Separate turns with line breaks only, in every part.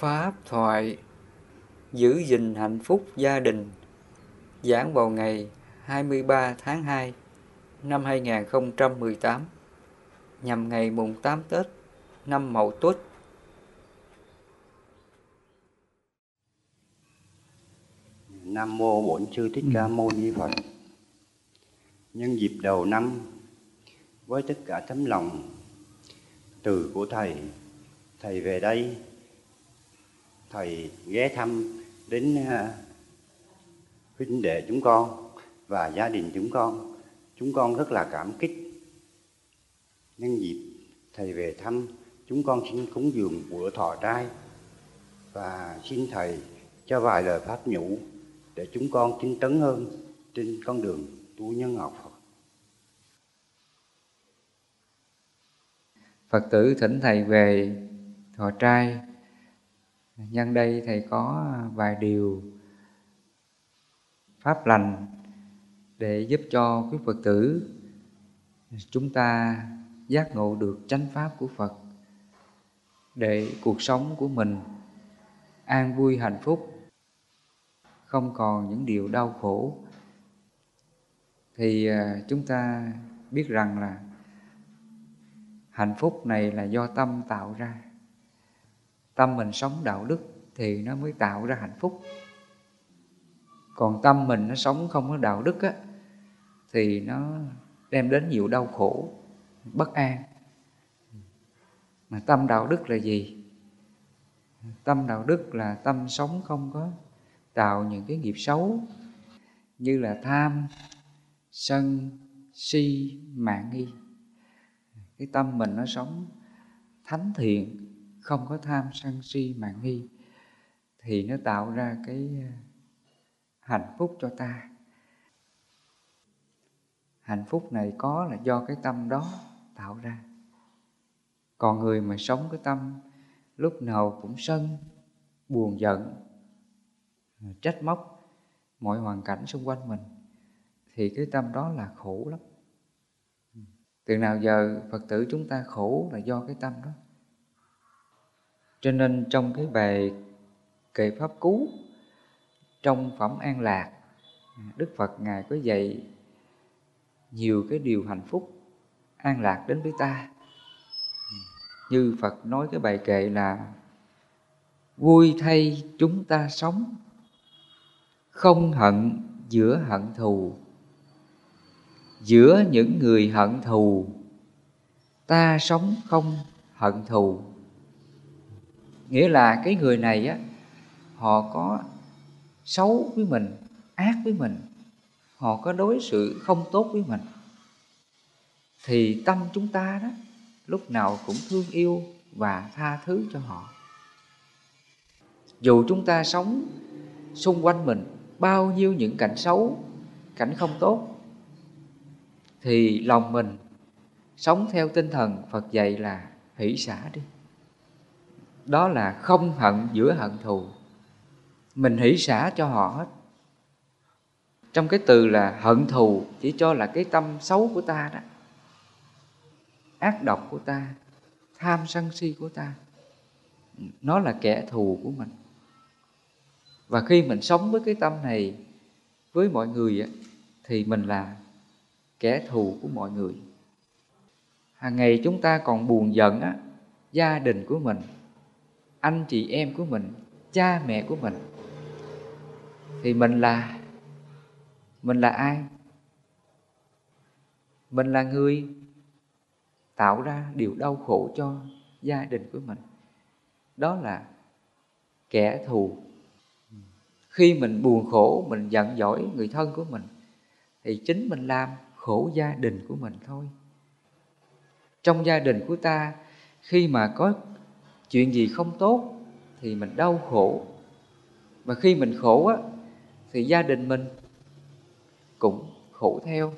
Pháp thoại Giữ gìn hạnh phúc gia đình Giảng vào ngày 23 tháng 2 năm 2018 nhằm ngày mùng 8 Tết năm Mậu Tuất.
Nam mô Bổn Sư Thích Ca Mâu Ni Phật. Nhân dịp đầu năm với tất cả tấm lòng từ của thầy, thầy về đây thầy ghé thăm đến à, huynh đệ chúng con và gia đình chúng con. Chúng con rất là cảm kích. Nhân dịp thầy về thăm, chúng con xin cúng dường bữa thọ trai và xin thầy cho vài lời pháp nhủ để chúng con tinh tấn hơn trên con đường tu nhân học Phật.
Phật tử thỉnh thầy về thọ trai nhân đây thầy có à, vài điều pháp lành để giúp cho quý phật tử chúng ta giác ngộ được chánh pháp của phật, để cuộc sống của mình an vui hạnh phúc, không còn những điều đau khổ. Thì à, chúng ta biết rằng là hạnh phúc này là do tâm tạo ra tâm mình sống đạo đức thì nó mới tạo ra hạnh phúc. Còn tâm mình nó sống không có đạo đức á, thì nó đem đến nhiều đau khổ, bất an. Mà tâm đạo đức là gì? Tâm đạo đức là tâm sống không có tạo những cái nghiệp xấu như là tham, sân, si, mạng nghi. Cái tâm mình nó sống thánh thiện không có tham sân si mạng nghi, thì nó tạo ra cái ờ, hạnh phúc cho ta. Hạnh phúc này có là do cái tâm đó tạo ra. Còn người mà sống cái tâm lúc nào cũng sân, buồn giận ờ, trách móc mọi hoàn cảnh xung quanh mình, thì cái tâm đó là khổ lắm. Từ nào giờ phật tử chúng ta khổ là do cái tâm đó cho nên trong cái bài kệ pháp cú, trong phẩm an lạc, đức phật ngài có dạy nhiều cái điều hạnh phúc, an lạc đến với ta. Như phật nói cái bài kệ là, vui thay chúng ta sống, không hận giữa hận thù. Giữa những người hận thù, ta sống không hận thù nghĩa là cái người này á, họ có xấu với mình, ác với mình, họ có đối xử không tốt với mình, thì tâm chúng ta đó lúc nào cũng thương yêu và tha thứ cho họ. Dù chúng ta sống xung quanh mình bao nhiêu những cảnh xấu, cảnh không tốt, thì lòng mình sống theo tinh thần phật dạy là hỷ xả đi đó là không hận giữa hận thù. Mình hỷ xả cho họ hết. Trong cái từ là hận thù chỉ cho là cái tâm xấu của ta đó. Ác độc của ta, tham sân si của ta. Nó là kẻ thù của mình. Và khi mình sống với cái tâm này với mọi người thì mình là kẻ thù của mọi người. Hàng ngày chúng ta còn buồn giận á, gia đình của mình anh chị em của mình, cha mẹ của mình. Thì mình là mình là ai? Mình là người tạo ra điều đau khổ cho gia đình của mình. Đó là kẻ thù. Khi mình buồn khổ, mình giận dỗi người thân của mình, thì chính mình làm khổ gia đình của mình thôi. Trong gia đình của ta, khi mà có chuyện gì không tốt thì mình đau khổ. Mà khi mình khổ á, thì gia đình mình cũng khổ theo.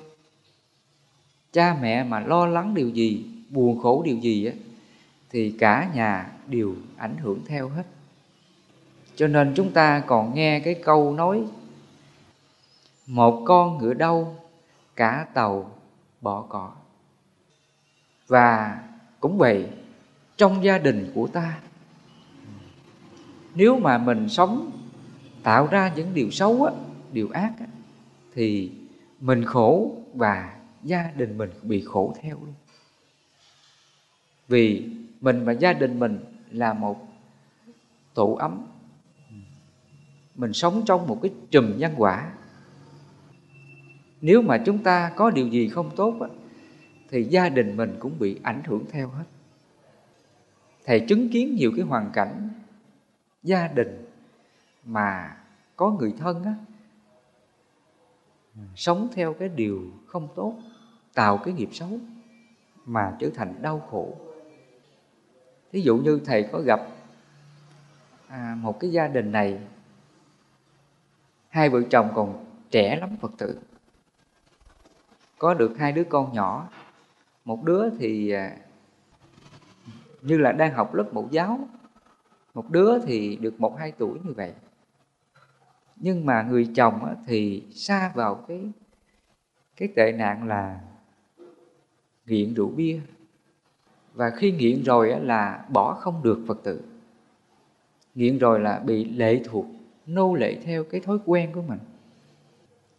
Cha mẹ mà lo lắng điều gì, buồn khổ điều gì á, thì cả nhà đều ảnh hưởng theo hết. Cho nên chúng ta còn nghe cái câu nói, một con ngựa đau, cả tàu bỏ cỏ. Và cũng vậy trong gia đình của ta. Nếu mà mình sống tạo ra những điều xấu á, điều ác á, thì mình khổ và gia đình mình bị khổ theo luôn. Vì mình và gia đình mình là một tổ ấm. Mình sống trong một cái chùm nhân quả. Nếu mà chúng ta có điều gì không tốt á, thì gia đình mình cũng bị ảnh hưởng theo hết thầy chứng kiến nhiều cái hoàn cảnh gia đình mà có người thân á, sống theo cái điều không tốt tạo cái nghiệp xấu mà trở thành đau khổ. Thí dụ như thầy có gặp à, một cái gia đình này hai vợ chồng còn trẻ lắm phật tử. Có được hai đứa con nhỏ một đứa thì à, như là đang học lớp mẫu giáo. Một đứa thì được một hai tuổi như vậy. Nhưng mà người chồng thì xa vào cái cái tệ nạn là nghiện rượu bia. Và khi nghiện rồi là bỏ không được phật tử. Nghiện rồi là bị lệ thuộc, nô lệ theo cái thói quen của mình.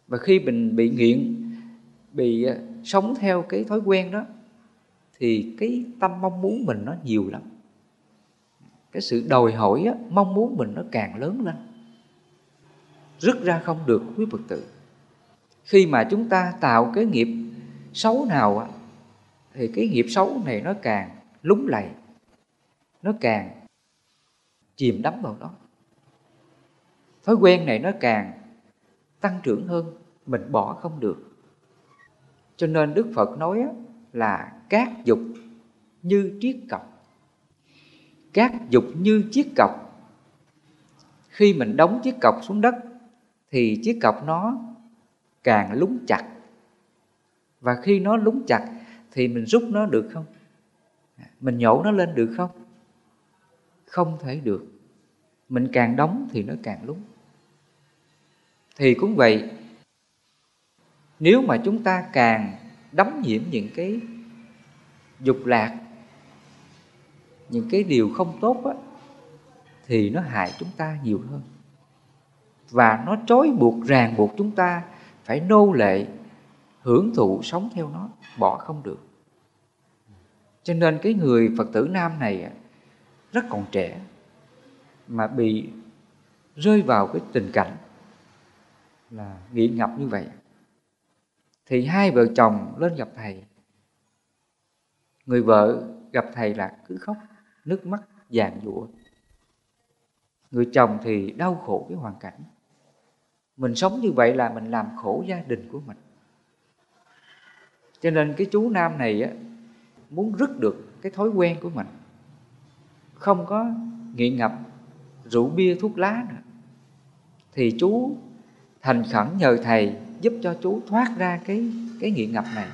Và khi mình bị nghiện, bị à, sống theo cái thói quen đó thì cái tâm mong muốn mình nó nhiều lắm. Cái sự đòi hỏi á, mong muốn mình nó càng lớn lên. Rứt ra không được quý phật tử. Khi mà chúng ta tạo cái nghiệp xấu nào á, thì cái nghiệp xấu này nó càng lúng lầy nó càng chìm đắm vào đó. Thói quen này nó càng tăng trưởng hơn mình bỏ không được. Cho nên đức phật nói á, là các dục như triết cọc. Các dục như chiếc cọc. Khi mình đóng chiếc cọc xuống đất, thì chiếc cọc nó càng lúng chặt. Và khi nó lúng chặt, thì mình rút nó được không? Mình nhổ nó lên được không? Không thể được. Mình càng đóng thì nó càng lúng. Thì cũng vậy, nếu mà chúng ta càng đắm nhiễm những cái dục lạc những cái điều không tốt á, thì nó hại chúng ta nhiều hơn. Và nó trói buộc ràng buộc chúng ta phải nô lệ hưởng thụ sống theo nó bỏ không được. Cho nên cái người phật tử nam này rất còn trẻ mà bị rơi vào cái tình cảnh là nghiện ngập như vậy thì hai vợ chồng lên gặp thầy. Người vợ gặp thầy là cứ khóc nước mắt vàng dụa người chồng thì đau khổ với hoàn cảnh. Mình sống như vậy là mình làm khổ gia đình của mình. Cho nên cái chú nam này á, muốn rứt được cái thói quen của mình. Không có nghiện ngập rượu bia thuốc lá nữa. Thì chú thành khẩn nhờ thầy giúp cho chú thoát ra cái cái nghiện ngập này.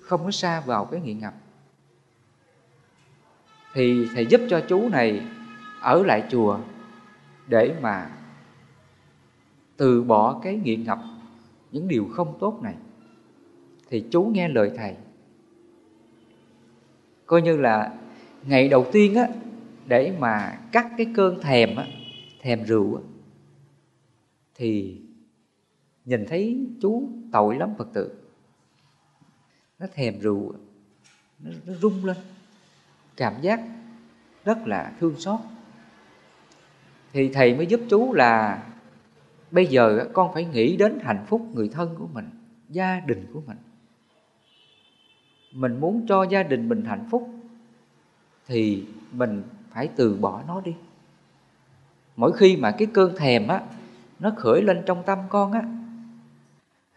Không có xa vào cái nghiện ngập. Thì thầy giúp cho chú này ở lại chùa để mà từ bỏ cái nghiện ngập, những điều không tốt này. Thì chú nghe lời thầy. Coi như là ngày đầu tiên á, để mà cắt cái cơn thèm á, thèm rượu á, thì nhìn thấy chú tội lắm phật tử. Nó thèm rượu nó, nó rung lên. Cảm giác rất là thương xót. Thì thầy mới giúp chú là bây giờ con phải nghĩ đến hạnh phúc người thân của mình gia đình của mình. Mình muốn cho gia đình mình hạnh phúc thì mình phải từ bỏ nó đi. Mỗi khi mà cái cơn thèm á nó khởi lên trong tâm con á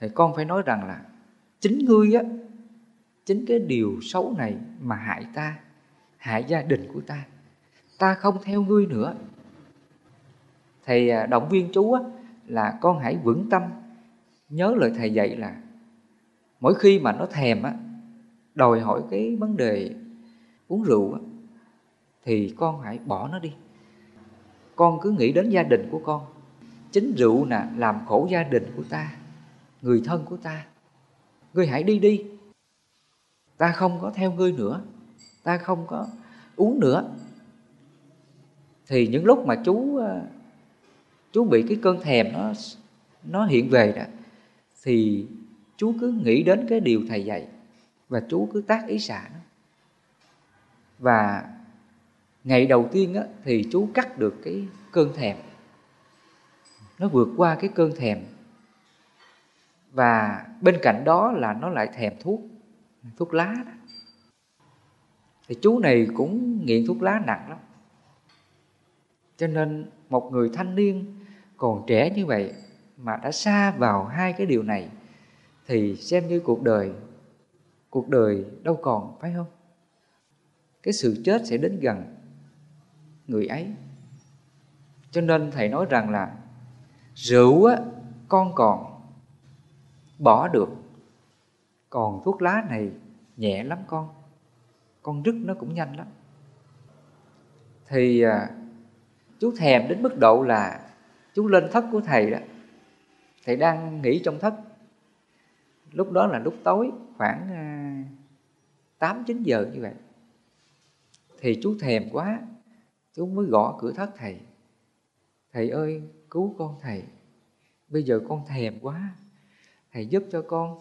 thì con phải nói rằng là chính ngươi á chính cái điều xấu này mà hại ta hại gia đình của ta ta không theo ngươi nữa. Thầy à, động viên chú á là con hãy vững tâm nhớ lời thầy dạy là mỗi khi mà nó thèm á đòi hỏi cái vấn đề uống rượu á, thì con hãy bỏ nó đi. Con cứ nghĩ đến gia đình của con chính rượu nè làm khổ gia đình của ta người thân của ta. Ngươi hãy đi đi. Ta không có theo ngươi nữa. Ta không có uống nữa. Thì những lúc mà chú ờ, chú bị cái cơn thèm nó nó hiện về đó thì chú cứ nghĩ đến cái điều thầy dạy và chú cứ tác ý xả nó. Và ngày đầu tiên á, thì chú cắt được cái cơn thèm. Nó vượt qua cái cơn thèm và bên cạnh đó là nó lại thèm thuốc thuốc lá đó. Thì chú này cũng nghiện thuốc lá nặng lắm. Cho nên một người thanh niên còn trẻ như vậy mà đã xa vào hai cái điều này, thì xem như cuộc đời cuộc đời đâu còn, phải không? Cái sự chết sẽ đến gần người ấy. Cho nên thầy nói rằng là, rượu á, con còn bỏ được. Còn thuốc lá này nhẹ lắm con. Con rứt nó cũng nhanh lắm. Thì à, chú thèm đến mức độ là chú lên thất của thầy đó. Thầy đang nghỉ trong thất. Lúc đó là lúc tối khoảng à, tám chín giờ như vậy. Thì chú thèm quá chú mới gõ cửa thất thầy. Thầy ơi cứu con thầy. Bây giờ con thèm quá thầy giúp cho con.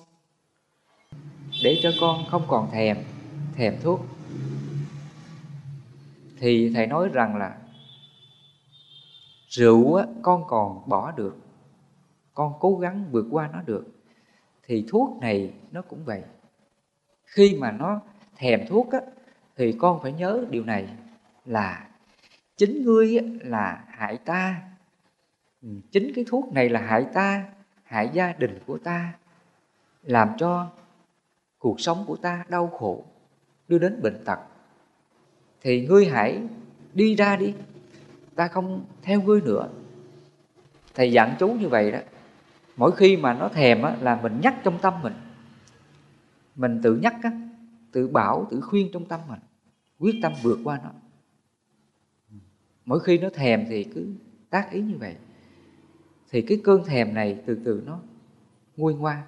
Để cho con không còn thèm thèm thuốc. Thì thầy nói rằng là rượu á, con còn bỏ được. Con cố gắng vượt qua nó được. Thì thuốc này nó cũng vậy. Khi mà nó thèm thuốc á, thì con phải nhớ điều này là chính ngươi á, là hại ta. Ừ, chính cái thuốc này là hại ta hại gia đình của ta làm cho cuộc sống của ta đau khổ đưa đến bệnh tật. Thì ngươi hãy đi ra đi ta không theo ngươi nữa. Thầy dặn chú như vậy đó mỗi khi mà nó thèm á, là mình nhắc trong tâm mình. Mình tự nhắc á, tự bảo tự khuyên trong tâm mình quyết tâm vượt qua nó. Mỗi khi nó thèm thì cứ tác ý như vậy thì cái cơn thèm này từ từ nó nguôi ngoa.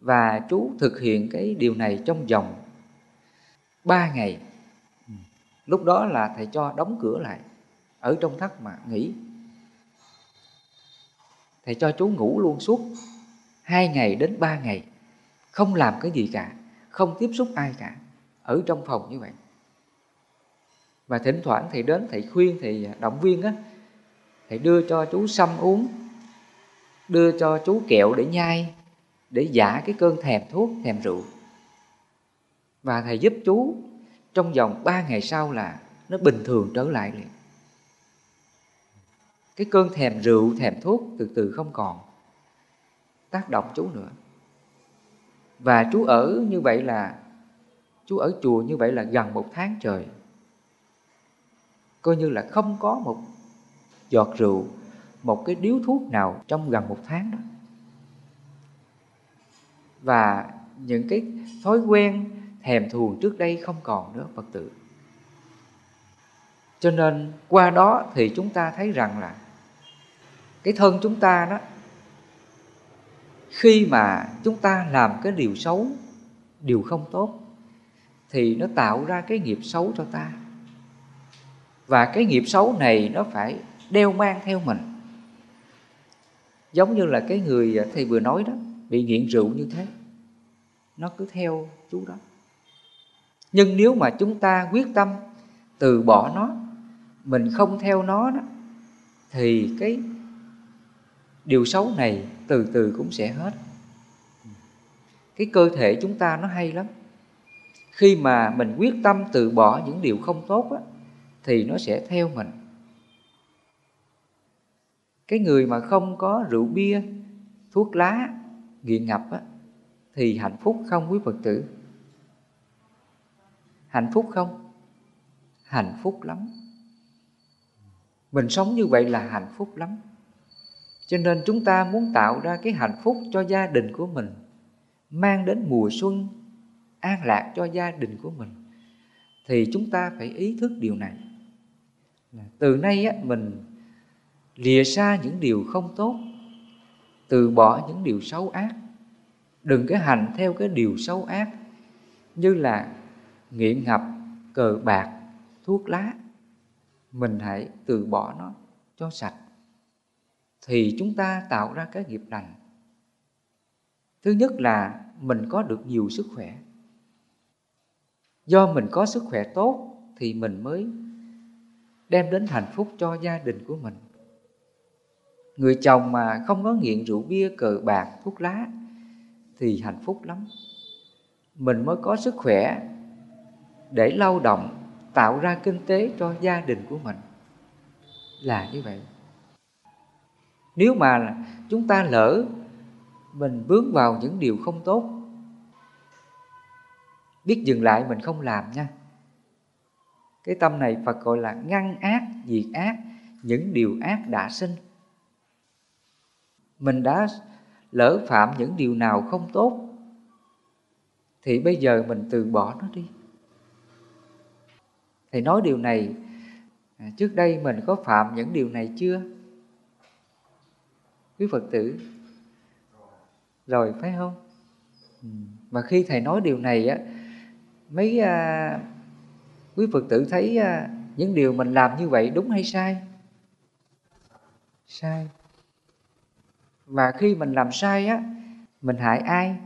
Và chú thực hiện cái điều này trong vòng ba ngày. Lúc đó là thầy cho đóng cửa lại, ở trong thất mà nghỉ. Thầy cho chú ngủ luôn suốt hai ngày đến ba ngày, không làm cái gì cả, không tiếp xúc ai cả, ở trong phòng như vậy. Và thỉnh thoảng thầy đến thầy khuyên, thầy động viên á thầy đưa cho chú xăm uống. Đưa cho chú kẹo để nhai, để giả cái cơn thèm thuốc, thèm rượu. Và thầy giúp chú trong vòng ba ngày sau là nó bình thường trở lại liền. Cái cơn thèm rượu, thèm thuốc từ từ không còn tác động chú nữa. Và chú ở như vậy là, chú ở chùa như vậy là gần một tháng trời. Coi như là không có một giọt rượu, một cái điếu thuốc nào trong gần một tháng đó. Và những cái thói quen thèm thuồng trước đây không còn nữa, Phật tử. Cho nên qua đó thì chúng ta thấy rằng là cái thân chúng ta đó, khi mà chúng ta làm cái điều xấu, điều không tốt, thì nó tạo ra cái nghiệp xấu cho ta. Và cái nghiệp xấu này nó phải đeo mang theo mình. Giống như là cái người thầy vừa nói đó bị nghiện rượu như thế. Nó cứ theo chú đó. Nhưng nếu mà chúng ta quyết tâm từ bỏ nó mình không theo nó đó thì cái điều xấu này từ từ cũng sẽ hết. Cái cơ thể chúng ta nó hay lắm. Khi mà mình quyết tâm từ bỏ những điều không tốt á, thì nó sẽ theo mình cái người mà không có rượu bia thuốc lá nghiện ngập á, thì hạnh phúc không quý phật tử? Hạnh phúc không? Hạnh phúc lắm. Mình sống như vậy là hạnh phúc lắm. Cho nên chúng ta muốn tạo ra cái hạnh phúc cho gia đình của mình mang đến mùa xuân an lạc cho gia đình của mình thì chúng ta phải ý thức điều này. Từ nay á, mình lìa xa những điều không tốt, từ bỏ những điều xấu ác. Đừng cái hành theo cái điều xấu ác như là nghiện ngập cờ bạc, thuốc lá. Mình hãy từ bỏ nó cho sạch. Thì chúng ta tạo ra cái nghiệp lành. Thứ nhất là mình có được nhiều sức khỏe. Do mình có sức khỏe tốt thì mình mới đem đến hạnh phúc cho gia đình của mình người chồng mà không có nghiện rượu bia, cờ bạc, thuốc lá thì hạnh phúc lắm. Mình mới có sức khỏe để lao động, tạo ra kinh tế cho gia đình của mình. Là như vậy. Nếu mà chúng ta lỡ mình vướng vào những điều không tốt, biết dừng lại mình không làm nha. Cái tâm này phật gọi là ngăn ác, diệt ác, những điều ác đã sinh mình đã lỡ phạm những điều nào không tốt thì bây giờ mình từ bỏ nó đi. Thầy nói điều này à, trước đây mình có phạm những điều này chưa? Quý phật tử. Rồi phải không? Ừ, mà khi thầy nói điều này á mấy à, quý phật tử thấy à, những điều mình làm như vậy đúng hay sai? Sai và khi mình làm sai á, mình hại ai?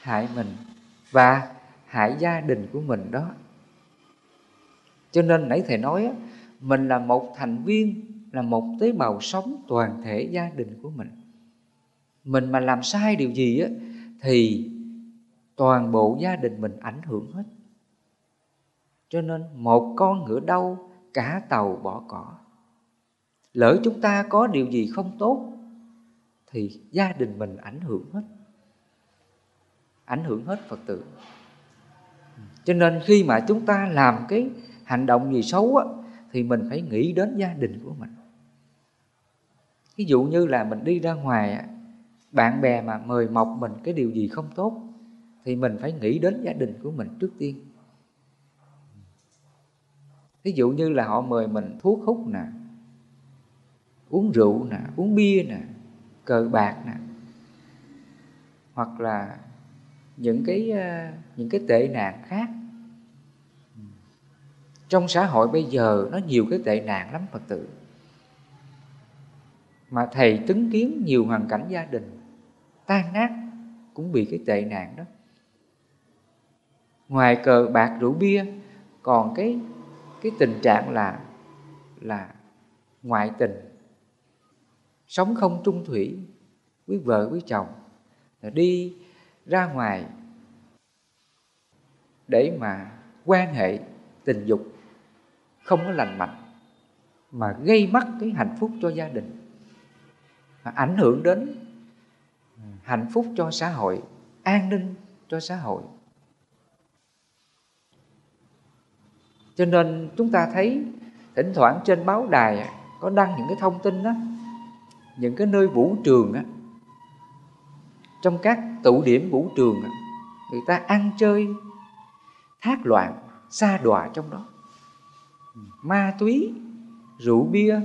Hại mình và hại gia đình của mình đó. Cho nên nãy thầy nói á, mình là một thành viên, là một tế bào sống toàn thể gia đình của mình. Mình mà làm sai điều gì á, thì toàn bộ gia đình mình ảnh hưởng hết. Cho nên một con ngựa đau, cả tàu bỏ cỏ lỡ chúng ta có điều gì không tốt thì gia đình mình ảnh hưởng hết. Ảnh hưởng hết phật tử. Cho nên khi mà chúng ta làm cái hành động gì xấu á, thì mình phải nghĩ đến gia đình của mình. Ví dụ như là mình đi ra ngoài bạn bè mà mời mọc mình cái điều gì không tốt thì mình phải nghĩ đến gia đình của mình trước tiên. Ví dụ như là họ mời mình thuốc hút nè uống rượu nè, uống bia nè, cờ bạc nè. Hoặc là những cái ờ, những cái tệ nạn khác. Trong xã hội bây giờ nó nhiều cái tệ nạn lắm, phật tử. Mà thầy chứng kiến nhiều hoàn cảnh gia đình tan nát cũng bị cái tệ nạn đó. Ngoài cờ bạc, rượu bia, còn cái cái tình trạng là là ngoại tình sống không trung thủy với vợ, với chồng đi ra ngoài để mà quan hệ tình dục không có lành mạnh, mà gây mất cái hạnh phúc cho gia đình ảnh hưởng đến hạnh phúc cho xã hội, an ninh cho xã hội. Cho nên chúng ta thấy, thỉnh thoảng trên báo đài có đăng những cái thông tin đó những cái nơi vũ trường á trong các tụ điểm vũ trường á, người ta ăn chơi thác loạn xa đọa trong đó. Ma túy rượu bia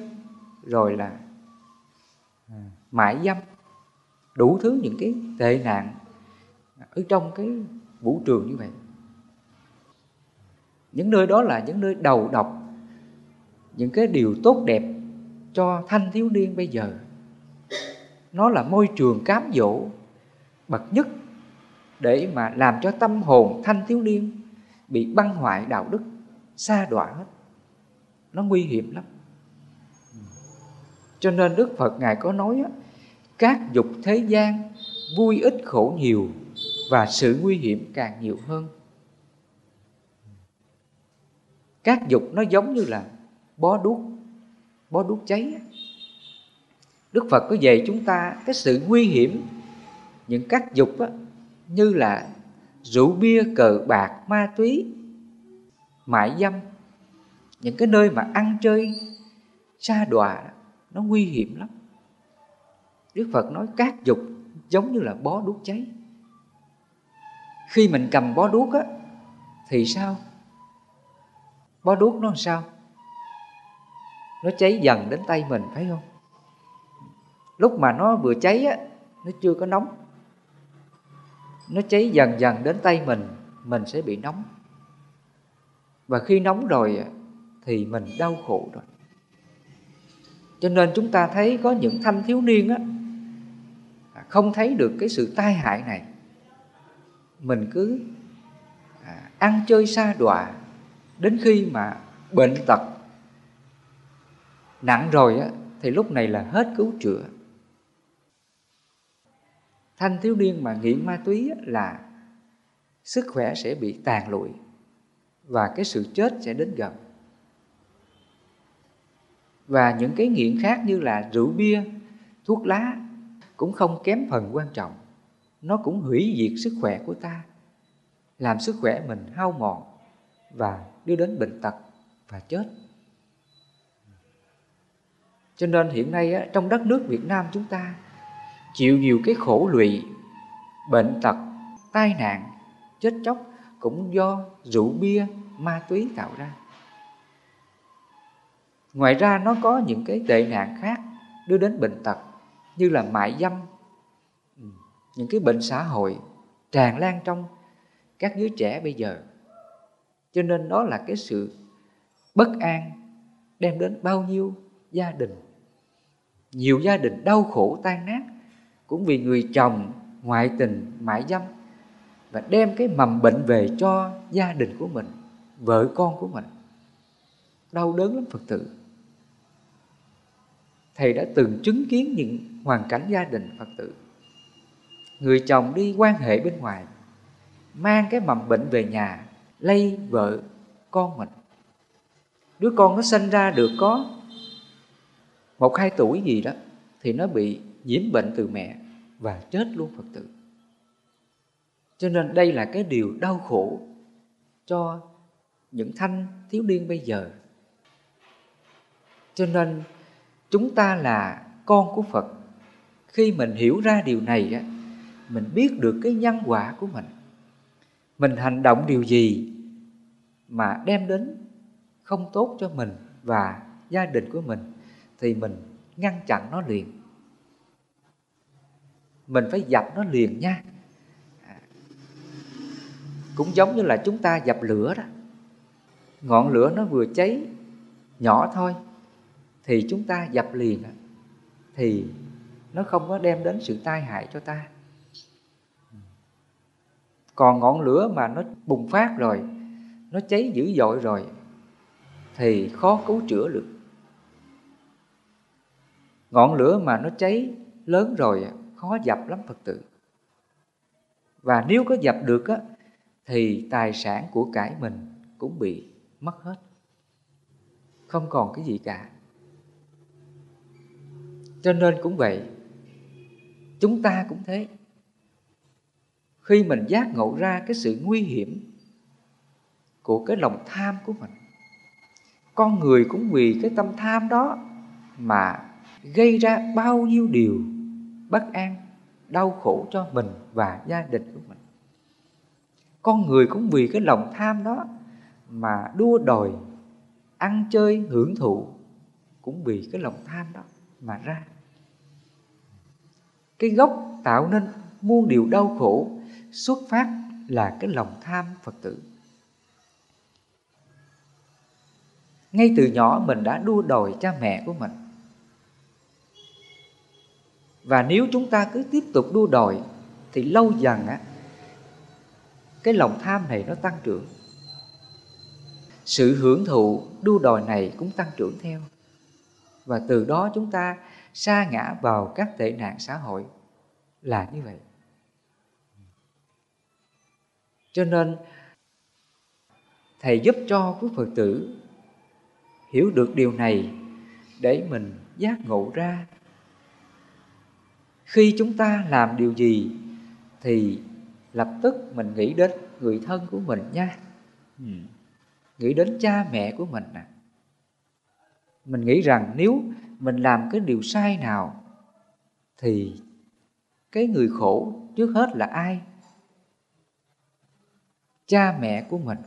rồi là mại dâm đủ thứ những cái tệ nạn ở trong cái vũ trường như vậy. Những nơi đó là những nơi đầu độc những cái điều tốt đẹp cho thanh thiếu niên bây giờ nó là môi trường cám dỗ bậc nhất để mà làm cho tâm hồn thanh thiếu niên bị băng hoại đạo đức xa đọa hết. Nó nguy hiểm lắm. Cho nên đức phật ngài có nói các dục thế gian vui ít khổ nhiều và sự nguy hiểm càng nhiều hơn. Các dục nó giống như là bó đuốc bó đuốc cháy đức phật có dạy chúng ta cái sự nguy hiểm những các dục á, như là rượu bia cờ bạc ma túy mại dâm những cái nơi mà ăn chơi xa đọa nó nguy hiểm lắm. Đức phật nói các dục giống như là bó đuốc cháy. Khi mình cầm bó đuốc á thì sao? Bó đuốc nó làm sao? Nó cháy dần đến tay mình phải không? Lúc mà nó vừa cháy á, nó chưa có nóng. Nó cháy dần dần đến tay mình mình sẽ bị nóng. Và khi nóng rồi thì mình đau khổ rồi. Cho nên chúng ta thấy có những thanh thiếu niên á, không thấy được cái sự tai hại này. Mình cứ à, ăn chơi xa đọa đến khi mà bệnh tật nặng rồi á, thì lúc này là hết cứu chữa thanh thiếu niên mà nghiện ma túy là sức khỏe sẽ bị tàn lụi và cái sự chết sẽ đến gần. Và những cái nghiện khác như là rượu bia, thuốc lá cũng không kém phần quan trọng. Nó cũng hủy diệt sức khỏe của ta, làm sức khỏe mình hao mòn và đưa đến bệnh tật và chết. Cho nên hiện nay trong đất nước Việt Nam chúng ta chịu nhiều cái khổ lụy, bệnh tật, tai nạn, chết chóc cũng do rượu bia, ma túy tạo ra. Ngoài ra nó có những cái tệ nạn khác đưa đến bệnh tật như là mại dâm, những cái bệnh xã hội tràn lan trong các đứa trẻ bây giờ. Cho nên đó là cái sự bất an đem đến bao nhiêu gia đình. Nhiều gia đình đau khổ tan nát cũng vì người chồng ngoại tình mại dâm và đem cái mầm bệnh về cho gia đình của mình, vợ con của mình. Đau đớn lắm phật tử. Thầy đã từng chứng kiến những hoàn cảnh gia đình phật tử. Người chồng đi quan hệ bên ngoài, mang cái mầm bệnh về nhà, lây vợ con mình. Đứa con nó sinh ra được có một hai tuổi gì đó thì nó bị nhiễm bệnh từ mẹ và chết luôn phật tử. Cho nên đây là cái điều đau khổ cho những thanh thiếu niên bây giờ. Cho nên chúng ta là con của phật. Khi mình hiểu ra điều này mình biết được cái nhân quả của mình. Mình hành động điều gì mà đem đến không tốt cho mình và gia đình của mình thì mình ngăn chặn nó liền mình phải dập nó liền nha. À, cũng giống như là chúng ta dập lửa đó. Ngọn lửa nó vừa cháy nhỏ thôi, thì chúng ta dập liền thì nó không có đem đến sự tai hại cho ta. Còn ngọn lửa mà nó bùng phát rồi, nó cháy dữ dội rồi, thì khó cứu chữa được. Ngọn lửa mà nó cháy lớn rồi khó dập lắm phật tử. Và nếu có dập được á, thì tài sản của cải mình cũng bị mất hết. Không còn cái gì cả. Cho nên cũng vậy, chúng ta cũng thế. Khi mình giác ngộ ra cái sự nguy hiểm của cái lòng tham của mình, con người cũng vì cái tâm tham đó mà gây ra bao nhiêu điều bất an, đau khổ cho mình và gia đình của mình. Con người cũng vì cái lòng tham đó mà đua đòi, ăn chơi, hưởng thụ, cũng vì cái lòng tham đó mà ra. Cái gốc tạo nên muôn điều đau khổ, xuất phát là cái lòng tham phật tử. Ngay từ nhỏ mình đã đua đòi cha mẹ của mình và nếu chúng ta cứ tiếp tục đua đòi, thì lâu dần á, cái lòng tham này nó tăng trưởng. Sự hưởng thụ đua đòi này cũng tăng trưởng theo. Và từ đó chúng ta sa ngã vào các tệ nạn xã hội là như vậy. Cho nên, thầy giúp cho quý phật tử hiểu được điều này để mình giác ngộ ra khi chúng ta làm điều gì thì lập tức mình nghĩ đến người thân của mình nha. Ừ. nghĩ đến cha mẹ của mình nè. Mình nghĩ rằng nếu mình làm cái điều sai nào thì cái người khổ trước hết là ai? Cha mẹ của mình.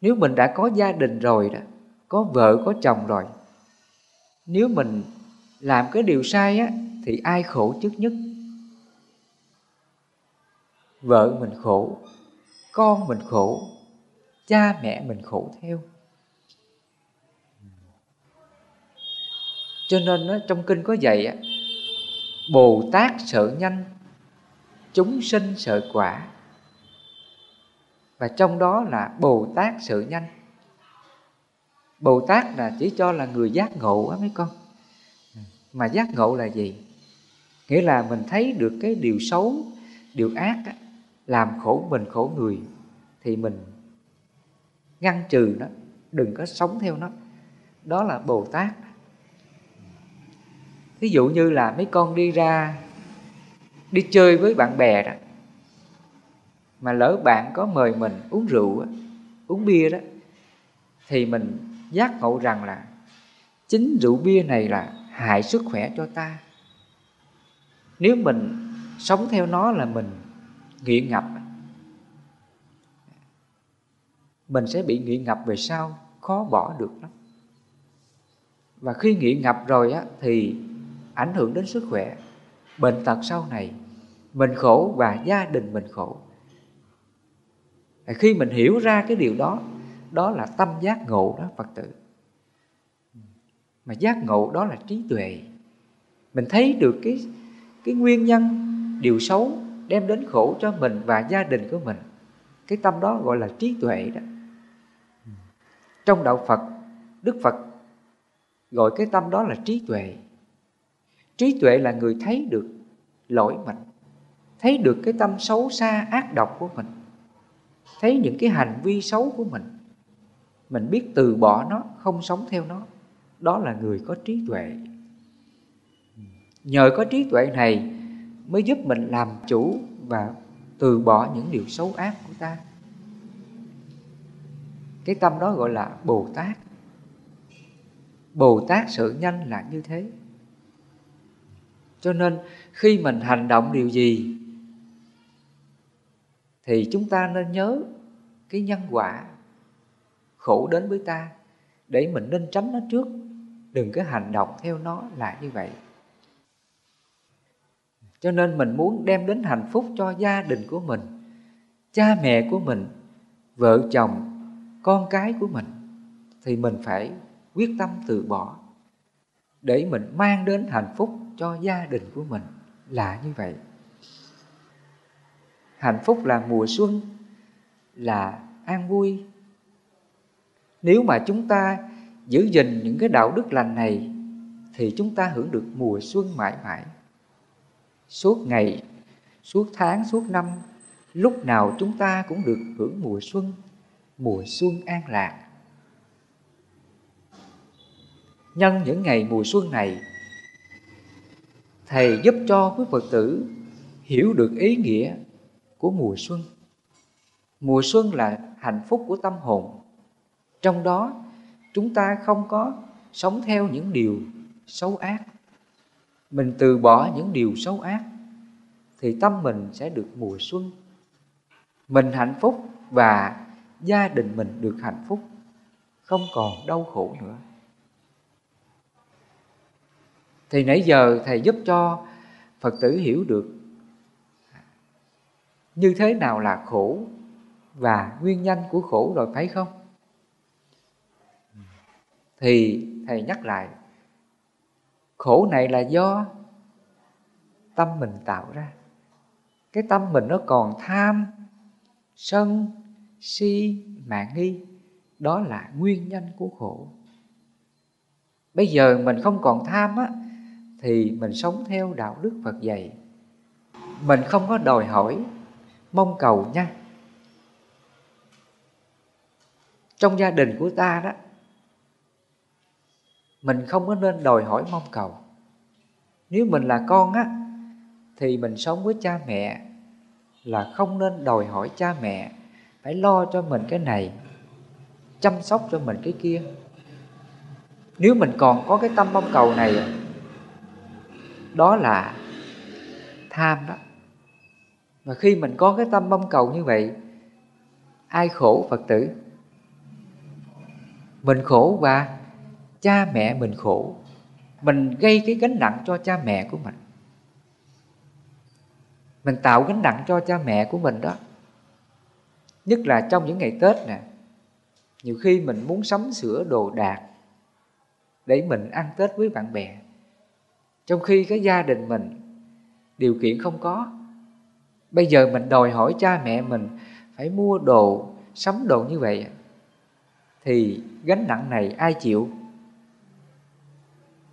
Nếu mình đã có gia đình rồi đó có vợ có chồng rồi nếu mình làm cái điều sai á thì ai khổ trước nhất? Vợ mình khổ con mình khổ cha mẹ mình khổ theo. Cho nên đó, trong kinh có dạy bồ tát sợ nhanh chúng sinh sợ quả. Và trong đó là bồ tát sợ nhanh. Bồ tát là chỉ cho là người giác ngộ á mấy con. Mà giác ngộ là gì? Nghĩa là mình thấy được cái điều xấu điều ác á, làm khổ mình khổ người thì mình ngăn trừ nó đừng có sống theo nó. Đó là bồ tát. Ví dụ như là mấy con đi ra đi chơi với bạn bè đó mà lỡ bạn có mời mình uống rượu uống bia đó thì mình giác ngộ rằng là chính rượu bia này là hại sức khỏe cho ta nếu mình sống theo nó là mình nghiện ngập, mình sẽ bị nghiện ngập về sau, khó bỏ được lắm. Và khi nghiện ngập rồi á, thì ảnh hưởng đến sức khỏe, bệnh tật sau này, mình khổ và gia đình mình khổ. Khi mình hiểu ra cái điều đó đó là tâm giác ngộ đó, phật tử. Mà giác ngộ đó là trí tuệ. Mình thấy được cái cái nguyên nhân, điều xấu đem đến khổ cho mình và gia đình của mình. Cái tâm đó gọi là trí tuệ đó. Trong đạo phật, đức phật gọi cái tâm đó là trí tuệ. Trí tuệ là người thấy được lỗi mình, thấy được cái tâm xấu xa ác độc của mình, thấy những cái hành vi xấu của mình. Mình biết từ bỏ nó, không sống theo nó. Đó là người có trí tuệ nhờ có trí tuệ này mới giúp mình làm chủ và từ bỏ những điều xấu ác của ta. Cái tâm đó gọi là bồ tát. Bồ tát sự nhanh là như thế. Cho nên khi mình hành động điều gì, thì chúng ta nên nhớ cái nhân quả khổ đến với ta, để mình nên tránh nó trước. Đừng có hành động theo nó là như vậy cho nên mình muốn đem đến hạnh phúc cho gia đình của mình, cha mẹ của mình, vợ chồng, con cái của mình. Thì mình phải quyết tâm từ bỏ để mình mang đến hạnh phúc cho gia đình của mình là như vậy. Hạnh phúc là mùa xuân, là an vui. Nếu mà chúng ta giữ gìn những cái đạo đức lành này, thì chúng ta hưởng được mùa xuân mãi mãi suốt ngày, suốt tháng, suốt năm, lúc nào chúng ta cũng được hưởng mùa xuân mùa xuân an lạc. Nhân những ngày mùa xuân này, thầy giúp cho quý phật tử hiểu được ý nghĩa của mùa xuân. Mùa xuân là hạnh phúc của tâm hồn. Trong đó, chúng ta không có sống theo những điều xấu ác mình từ bỏ những điều xấu ác, thì tâm mình sẽ được mùa xuân. Mình hạnh phúc và gia đình mình được hạnh phúc, không còn đau khổ nữa. Thì nãy giờ thầy giúp cho phật tử hiểu được như thế nào là khổ và nguyên nhân của khổ rồi, phải không? Thì thầy nhắc lại khổ này là do tâm mình tạo ra. Cái tâm mình nó còn tham, sân, si, mạng nghi. Đó là nguyên nhân của khổ. Bây giờ mình không còn tham á, thì mình sống theo đạo đức Phật dạy. Mình không có đòi hỏi, mong cầu nha. Trong gia đình của ta đó mình không có nên đòi hỏi mong cầu. Nếu mình là con á, thì mình sống với cha mẹ là không nên đòi hỏi cha mẹ. Phải lo cho mình cái này, chăm sóc cho mình cái kia. Nếu mình còn có cái tâm mong cầu này, đó là tham đó. Và khi mình có cái tâm mong cầu như vậy, ai khổ phật tử? Mình khổ và cha mẹ mình khổ, mình gây cái gánh nặng cho cha mẹ của mình. Mình tạo gánh nặng cho cha mẹ của mình đó. Nhất là trong những ngày tết nè, nhiều khi mình muốn sắm sửa đồ đạc để mình ăn tết với bạn bè. Trong khi cái gia đình mình, điều kiện không có, bây giờ mình đòi hỏi cha mẹ mình phải mua đồ, sắm đồ như vậy, thì gánh nặng này ai chịu?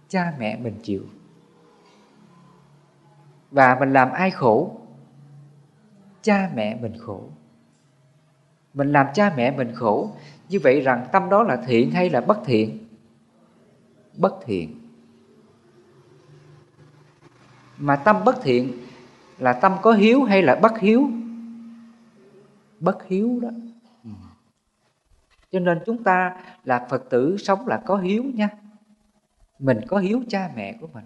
Cha mẹ mình chịu. Và mình làm ai khổ? Cha mẹ mình khổ. Mình làm cha mẹ mình khổ. Như vậy rằng tâm đó là thiện hay là bất thiện? Bất thiện. Mà tâm bất thiện là tâm có hiếu hay là bất hiếu? Bất hiếu đó. Ừ. Cho nên chúng ta là phật tử sống là có hiếu nha mình có hiếu cha mẹ của mình.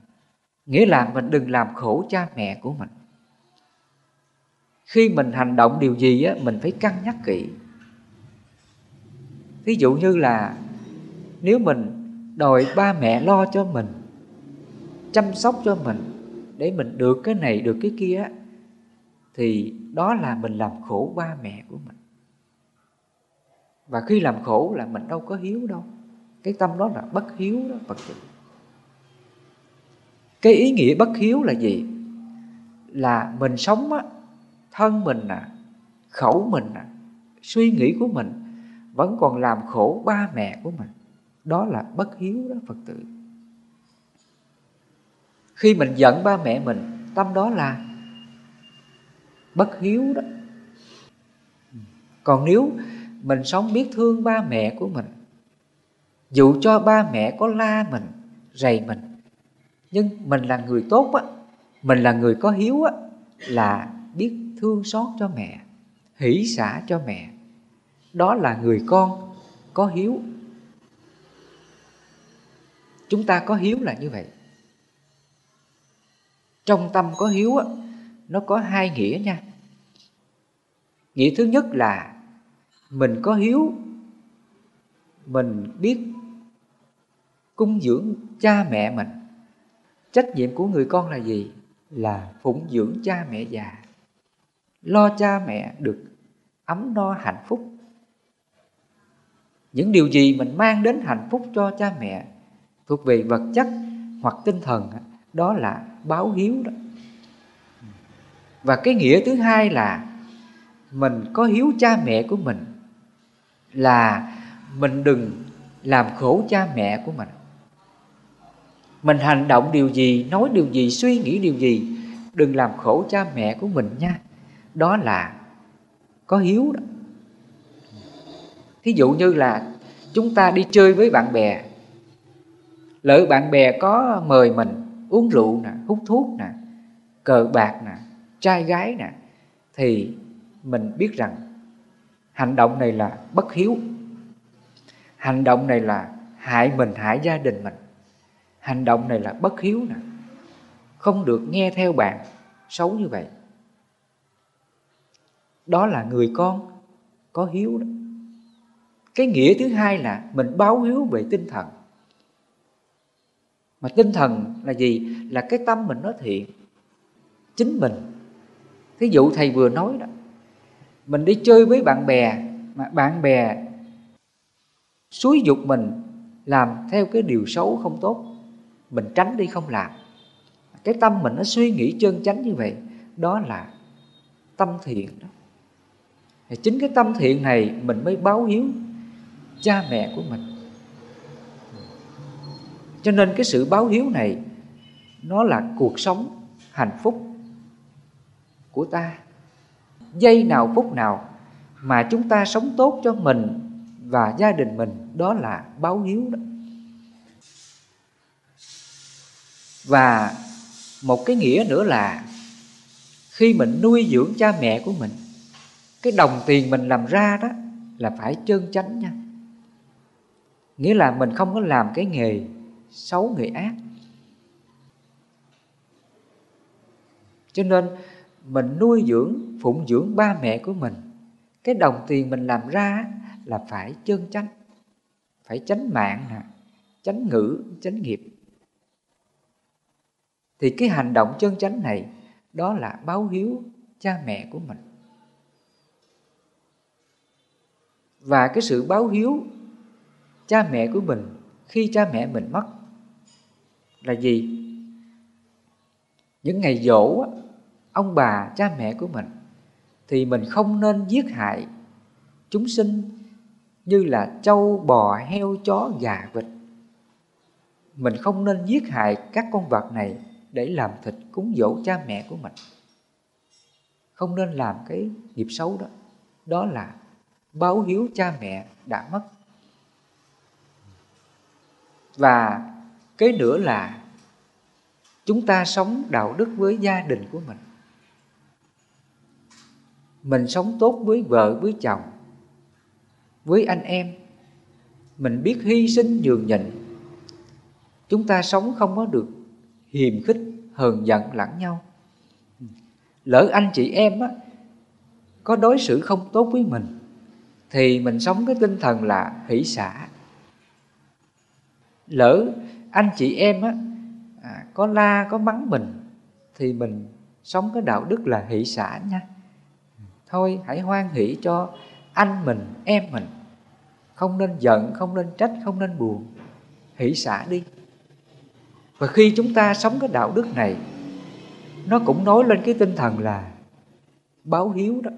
Nghĩa là mình đừng làm khổ cha mẹ của mình. Khi mình hành động điều gì á, mình phải cân nhắc kỹ. Ví dụ như là nếu mình đòi ba mẹ lo cho mình, chăm sóc cho mình, để mình được cái này, được cái kia thì đó là mình làm khổ ba mẹ của mình. Và khi làm khổ là mình đâu có hiếu đâu. Cái tâm đó là bất hiếu đó, phật tử cái ý nghĩa bất hiếu là gì? Là mình sống á thân mình à, khẩu mình à, suy nghĩ của mình vẫn còn làm khổ ba mẹ của mình. Đó là bất hiếu đó phật tử. Khi mình giận ba mẹ mình tâm đó là bất hiếu đó. Còn nếu mình sống biết thương ba mẹ của mình dù cho ba mẹ có la mình rầy mình nhưng mình là người tốt á, mình là người có hiếu á, là biết thương xót cho mẹ, hỷ xả cho mẹ. Đó là người con có hiếu. Chúng ta có hiếu là như vậy. Trong tâm có hiếu á, nó có hai nghĩa nha. Nghĩa thứ nhất là mình có hiếu, mình biết cung dưỡng cha mẹ mình trách nhiệm của người con là gì? Là phụng dưỡng cha mẹ già. Lo cha mẹ được ấm no hạnh phúc. Những điều gì mình mang đến hạnh phúc cho cha mẹ thuộc về vật chất hoặc tinh thần, đó là báo hiếu đó. Và cái nghĩa thứ hai là mình có hiếu cha mẹ của mình, là mình đừng làm khổ cha mẹ của mình mình hành động điều gì, nói điều gì, suy nghĩ điều gì, đừng làm khổ cha mẹ của mình nha. Đó là có hiếu đó. Thí dụ như là chúng ta đi chơi với bạn bè, lỡ bạn bè có mời mình uống rượu nè, hút thuốc nè, cờ bạc nè, trai gái nè, thì mình biết rằng hành động này là bất hiếu. Hành động này là hại mình, hại gia đình mình hành động này là bất hiếu nè. Không được nghe theo bạn. Xấu như vậy. Đó là người con. Có hiếu đó. Cái nghĩa thứ hai là mình báo hiếu về tinh thần. Mà tinh thần là gì? Là cái tâm mình nó thiện. Chính mình. Thí dụ thầy vừa nói đó. Mình đi chơi với bạn bè, mà bạn bè xúi dục mình làm theo cái điều xấu không tốt mình tránh đi không làm. Cái tâm mình nó suy nghĩ chân chánh như vậy, đó là tâm thiện đó. Thì chính cái tâm thiện này mình mới báo hiếu cha mẹ của mình. Cho nên cái sự báo hiếu này, nó là cuộc sống hạnh phúc của ta. Giây nào phút nào mà chúng ta sống tốt cho mình và gia đình mình, đó là báo hiếu đó. Và một cái nghĩa nữa là khi mình nuôi dưỡng cha mẹ của mình, cái đồng tiền mình làm ra đó là phải chân chánh nha. Nghĩa là mình không có làm cái nghề xấu, nghề ác. Cho nên mình nuôi dưỡng, phụng dưỡng ba mẹ của mình, cái đồng tiền mình làm ra là phải chân chánh phải tránh mạng nè, tránh ngữ, tránh nghiệp thì cái hành động chân chánh này, đó là báo hiếu cha mẹ của mình. Và cái sự báo hiếu cha mẹ của mình, khi cha mẹ mình mất, là gì? Những ngày dỗ ông bà cha mẹ của mình, thì mình không nên giết hại chúng sinh như là trâu, bò, heo, chó, gà, vịt. Mình không nên giết hại các con vật này để làm thịt cúng dỗ cha mẹ của mình. Không nên làm cái nghiệp xấu đó. Đó là báo hiếu cha mẹ đã mất. Và cái nữa là chúng ta sống đạo đức với gia đình của mình. Mình sống tốt với vợ, với chồng, với anh em. Mình biết hy sinh nhường nhịn. Chúng ta sống không có được hiềm khích hờn giận lẫn nhau. Lỡ anh chị em á, có đối xử không tốt với mình thì mình sống cái tinh thần là hỷ xả. Lỡ anh chị em á, à, có la có mắng mình thì mình sống cái đạo đức là hỷ xả nha. Thôi hãy hoan hỷ cho anh mình em mình. Không nên giận không nên trách không nên buồn. Hỷ xả đi và khi chúng ta sống cái đạo đức này, nó cũng nói lên cái tinh thần là báo hiếu đó.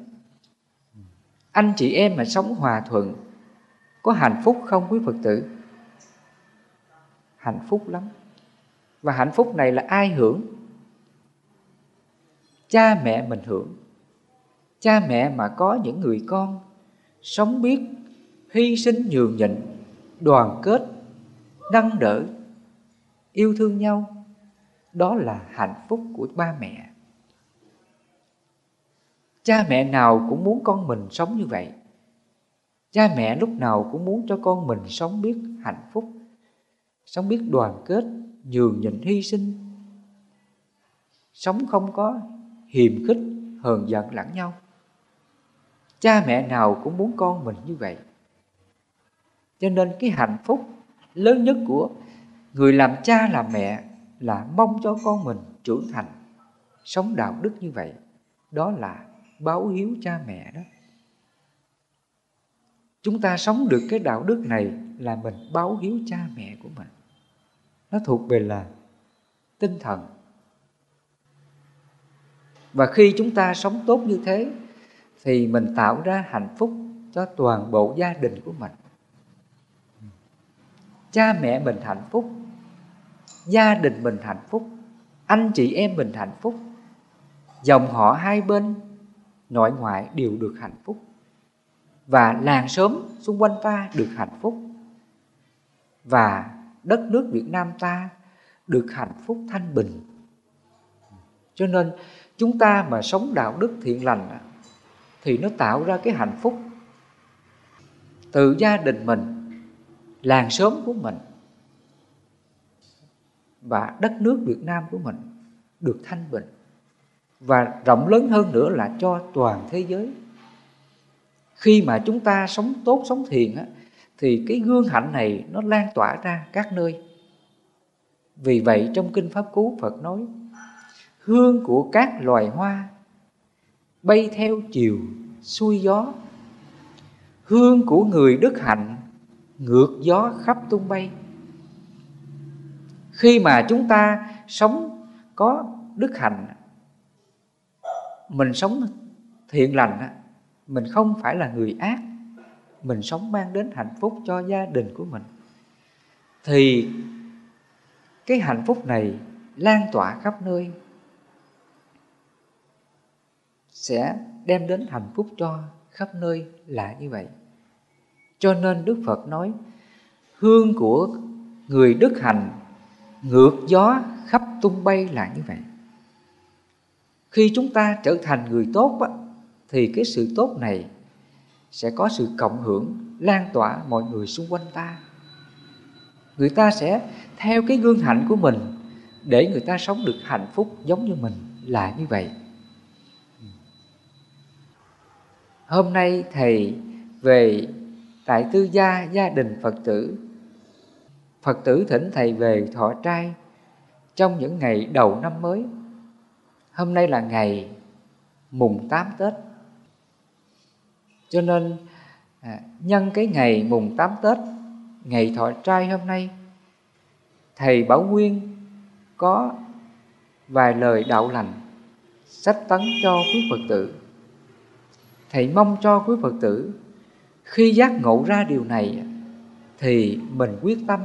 Anh chị em mà sống hòa thuận, có hạnh phúc không quý phật tử? Hạnh phúc lắm. Và hạnh phúc này là ai hưởng? Cha mẹ mình hưởng. Cha mẹ mà có những người con sống biết, hy sinh nhường nhịn, đoàn kết, nâng đỡ yêu thương nhau, đó là hạnh phúc của ba mẹ. Cha mẹ nào cũng muốn con mình sống như vậy. Cha mẹ lúc nào cũng muốn cho con mình sống biết hạnh phúc, sống biết đoàn kết, nhường nhịn hy sinh. Sống không có hiềm khích, hờn giận lẫn nhau. Cha mẹ nào cũng muốn con mình như vậy. Cho nên cái hạnh phúc lớn nhất của người làm cha làm mẹ là mong cho con mình trưởng thành, sống đạo đức như vậy. Đó là báo hiếu cha mẹ đó. Chúng ta sống được cái đạo đức này là mình báo hiếu cha mẹ của mình. Nó thuộc về là tinh thần. Và khi chúng ta sống tốt như thế, thì mình tạo ra hạnh phúc cho toàn bộ gia đình của mình cha mẹ mình hạnh phúc, gia đình mình hạnh phúc, anh chị em mình hạnh phúc, dòng họ hai bên nội ngoại đều được hạnh phúc. Và làng xóm xung quanh ta được hạnh phúc. Và đất nước Việt Nam ta được hạnh phúc thanh bình. Cho nên chúng ta mà sống đạo đức thiện lành thì nó tạo ra cái hạnh phúc. Từ gia đình mình làng xóm của mình và đất nước Việt Nam của mình được thanh bình. Và rộng lớn hơn nữa là cho toàn thế giới. Khi mà chúng ta sống tốt sống thiện á, thì cái gương hạnh này nó lan tỏa ra các nơi. Vì vậy trong kinh pháp cú phật nói hương của các loài hoa bay theo chiều xuôi gió. Hương của người đức hạnh ngược gió khắp tung bay. Khi mà chúng ta sống có đức hạnh, mình sống thiện lành mình không phải là người ác, mình sống mang đến hạnh phúc cho gia đình của mình, thì cái hạnh phúc này lan tỏa khắp nơi, sẽ đem đến hạnh phúc cho khắp nơi là như vậy cho nên đức phật nói hương của người đức hành ngược gió khắp tung bay là như vậy. Khi chúng ta trở thành người tốt á, thì cái sự tốt này sẽ có sự cộng hưởng lan tỏa mọi người xung quanh ta. Người ta sẽ theo cái gương hạnh của mình để người ta sống được hạnh phúc giống như mình là như vậy. Hôm nay thầy về tại tư gia gia đình phật tử. Phật tử thỉnh thầy về thọ trai trong những ngày đầu năm mới. Hôm nay là ngày mùng 8 Tết. Cho nên à, nhân cái ngày mùng 8 Tết ngày thọ trai hôm nay thầy bảo nguyên có vài lời đạo lành sách tấn cho quý phật tử. Thầy mong cho quý phật tử khi giác ngộ ra điều này, thì mình quyết tâm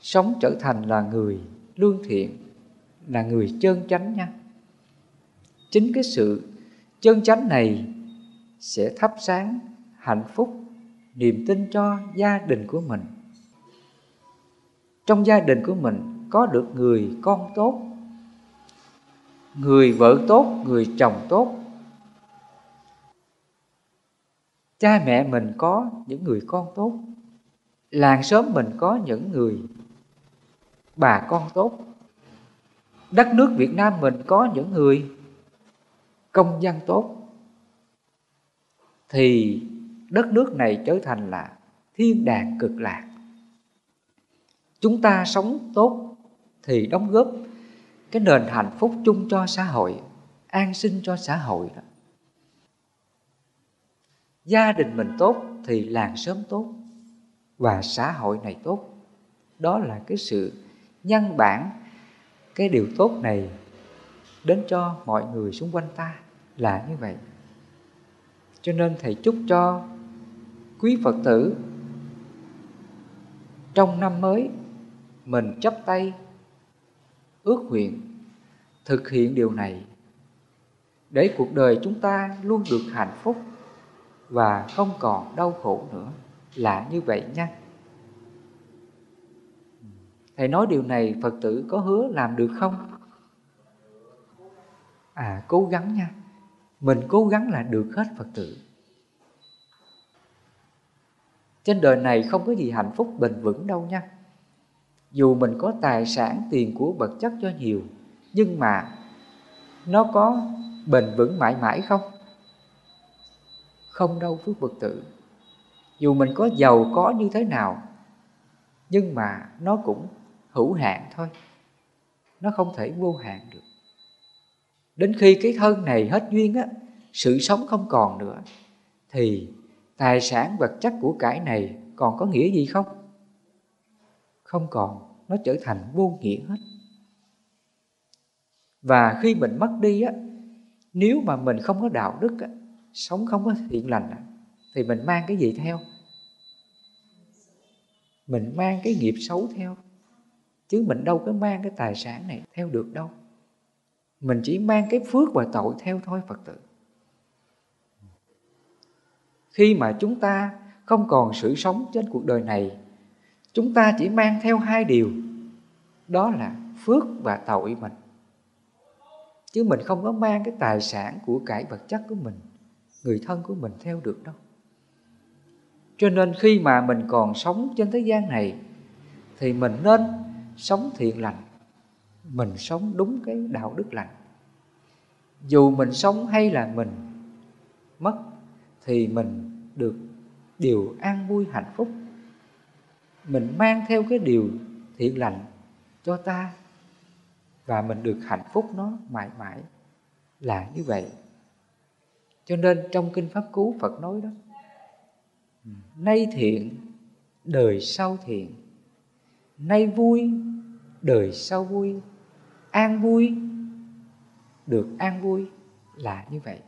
sống trở thành là người lương thiện, là người chân chánh nha. Chính cái sự chân chánh này sẽ thắp sáng hạnh phúc, niềm tin cho gia đình của mình. Trong gia đình của mình có được người con tốt, người vợ tốt, người chồng tốt cha mẹ mình có những người con tốt. Làng xóm mình có những người bà con tốt. Đất nước việt nam mình có những người công dân tốt. Thì đất nước này trở thành là thiên đàng cực lạc. Chúng ta sống tốt thì đóng góp cái nền hạnh phúc chung cho xã hội, an sinh cho xã hội đó gia đình mình tốt thì làng sớm tốt và xã hội này tốt. Đó là cái sự nhân bản, cái điều tốt này đến cho mọi người xung quanh ta là như vậy. Cho nên thầy chúc cho quý phật tử trong năm mới mình chấp tay ước nguyện thực hiện điều này để cuộc đời chúng ta luôn được hạnh phúc và không còn đau khổ nữa. Là như vậy nha. Thầy nói điều này, phật tử có hứa làm được không? À cố gắng nha. Mình cố gắng là được hết, phật tử. Trên đời này không có gì hạnh phúc, bền vững đâu nha. Dù mình có tài sản, tiền của vật chất cho nhiều, nhưng mà nó có bền vững mãi mãi không? Không đâu phước phật tử. Dù mình có giàu có như thế nào nhưng mà nó cũng hữu hạn thôi. Nó không thể vô hạn được. Đến khi cái thân này hết duyên á sự sống không còn nữa thì tài sản vật chất của cải này còn có nghĩa gì không? Không còn nó trở thành vô nghĩa hết. Và khi mình mất đi á nếu mà mình không có đạo đức á, sống không có thiện lành thì mình mang cái gì theo? Mình mang cái nghiệp xấu theo. Chứ mình đâu có mang cái tài sản này theo được đâu. Mình chỉ mang cái phước và tội theo thôi, phật tử. Khi mà chúng ta không còn sự sống trên cuộc đời này, chúng ta chỉ mang theo hai điều. Đó là phước và tội mình. Chứ mình không có mang cái tài sản của cải vật chất của mình người thân của mình theo được đâu. Cho nên khi mà mình còn sống trên thế gian này, thì mình nên sống thiện lành. Mình sống đúng cái đạo đức lành. Dù mình sống hay là mình mất, thì mình được điều an vui hạnh phúc. Mình mang theo cái điều thiện lành cho ta, và mình được hạnh phúc nó mãi mãi là như vậy cho nên trong kinh pháp cứu, phật nói đó, nay thiện, đời sau thiện. Nay vui, đời sau vui. An vui, được an vui là như vậy.